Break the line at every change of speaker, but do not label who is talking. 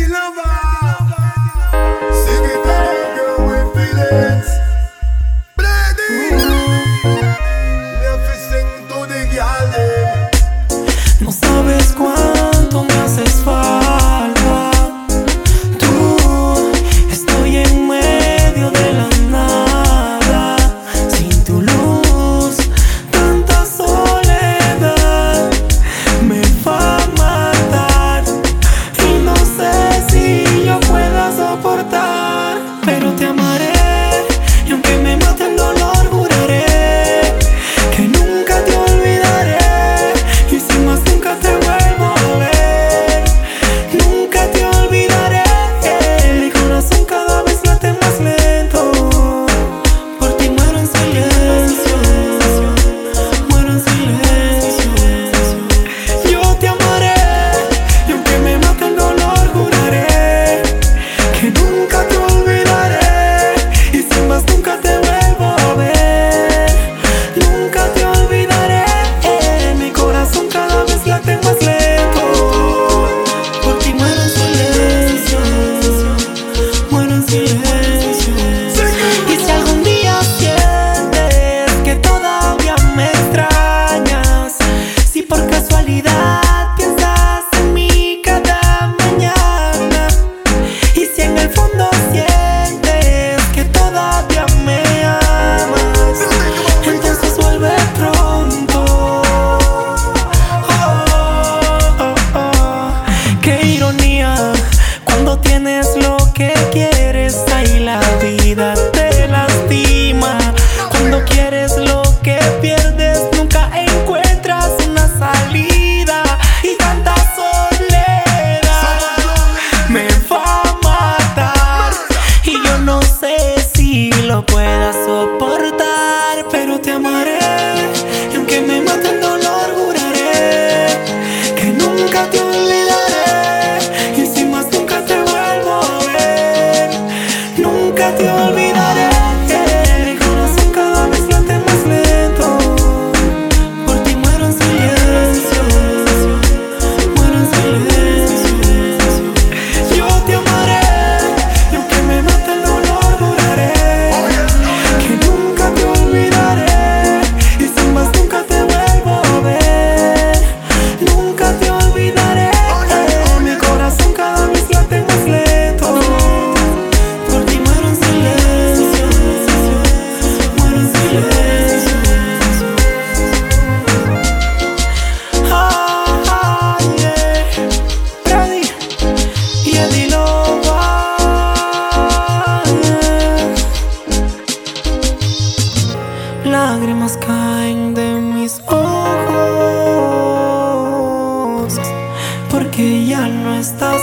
the lover.
no sé si lo pueda soportar, pero te amaré. Y aunque me mate el dolor, juraré que nunca te olvidaré. Lágrimas caen de mis ojos porque ya no estás.